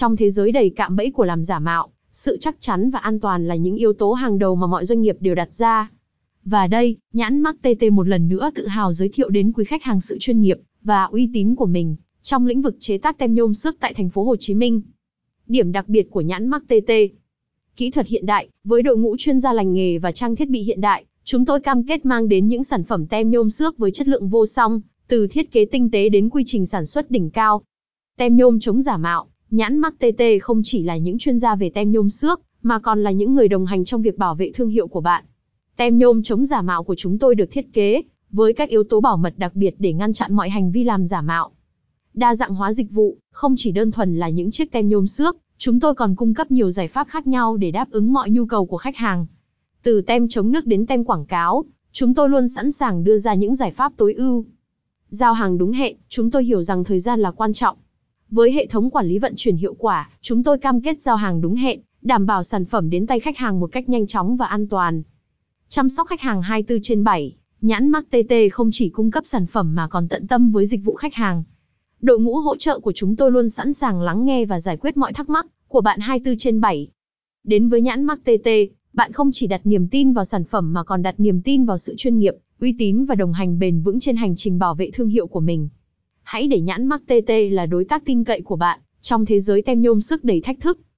Trong thế giới đầy cạm bẫy của làm giả mạo, sự chắc chắn và an toàn là những yếu tố hàng đầu mà mọi doanh nghiệp đều đặt ra. Và đây, nhãn mắc TT một lần nữa tự hào giới thiệu đến quý khách hàng sự chuyên nghiệp và uy tín của mình trong lĩnh vực chế tác tem nhôm xước tại thành phố Hồ Chí Minh. Điểm đặc biệt của nhãn mắc TT Kỹ thuật hiện đại, với đội ngũ chuyên gia lành nghề và trang thiết bị hiện đại, chúng tôi cam kết mang đến những sản phẩm tem nhôm xước với chất lượng vô song, từ thiết kế tinh tế đến quy trình sản xuất đỉnh cao. Tem nhôm chống giả mạo, nhãn mác TT không chỉ là những chuyên gia về tem nhôm xước, mà còn là những người đồng hành trong việc bảo vệ thương hiệu của bạn. Tem nhôm chống giả mạo của chúng tôi được thiết kế với các yếu tố bảo mật đặc biệt để ngăn chặn mọi hành vi làm giả mạo. Đa dạng hóa dịch vụ, không chỉ đơn thuần là những chiếc tem nhôm xước, chúng tôi còn cung cấp nhiều giải pháp khác nhau để đáp ứng mọi nhu cầu của khách hàng. Từ tem chống nước đến tem quảng cáo, chúng tôi luôn sẵn sàng đưa ra những giải pháp tối ưu. Giao hàng đúng hẹn, chúng tôi hiểu rằng thời gian là quan trọng. Với hệ thống quản lý vận chuyển hiệu quả, chúng tôi cam kết giao hàng đúng hẹn, đảm bảo sản phẩm đến tay khách hàng một cách nhanh chóng và an toàn. Chăm sóc khách hàng 24 trên 7, nhãn mắc TT không chỉ cung cấp sản phẩm mà còn tận tâm với dịch vụ khách hàng. Đội ngũ hỗ trợ của chúng tôi luôn sẵn sàng lắng nghe và giải quyết mọi thắc mắc của bạn 24 trên 7. Đến với nhãn mắc TT, bạn không chỉ đặt niềm tin vào sản phẩm mà còn đặt niềm tin vào sự chuyên nghiệp, uy tín và đồng hành bền vững trên hành trình bảo vệ thương hiệu của mình. Hãy để nhãn mắc TT là đối tác tin cậy của bạn trong thế giới tem nhôm sức đầy thách thức.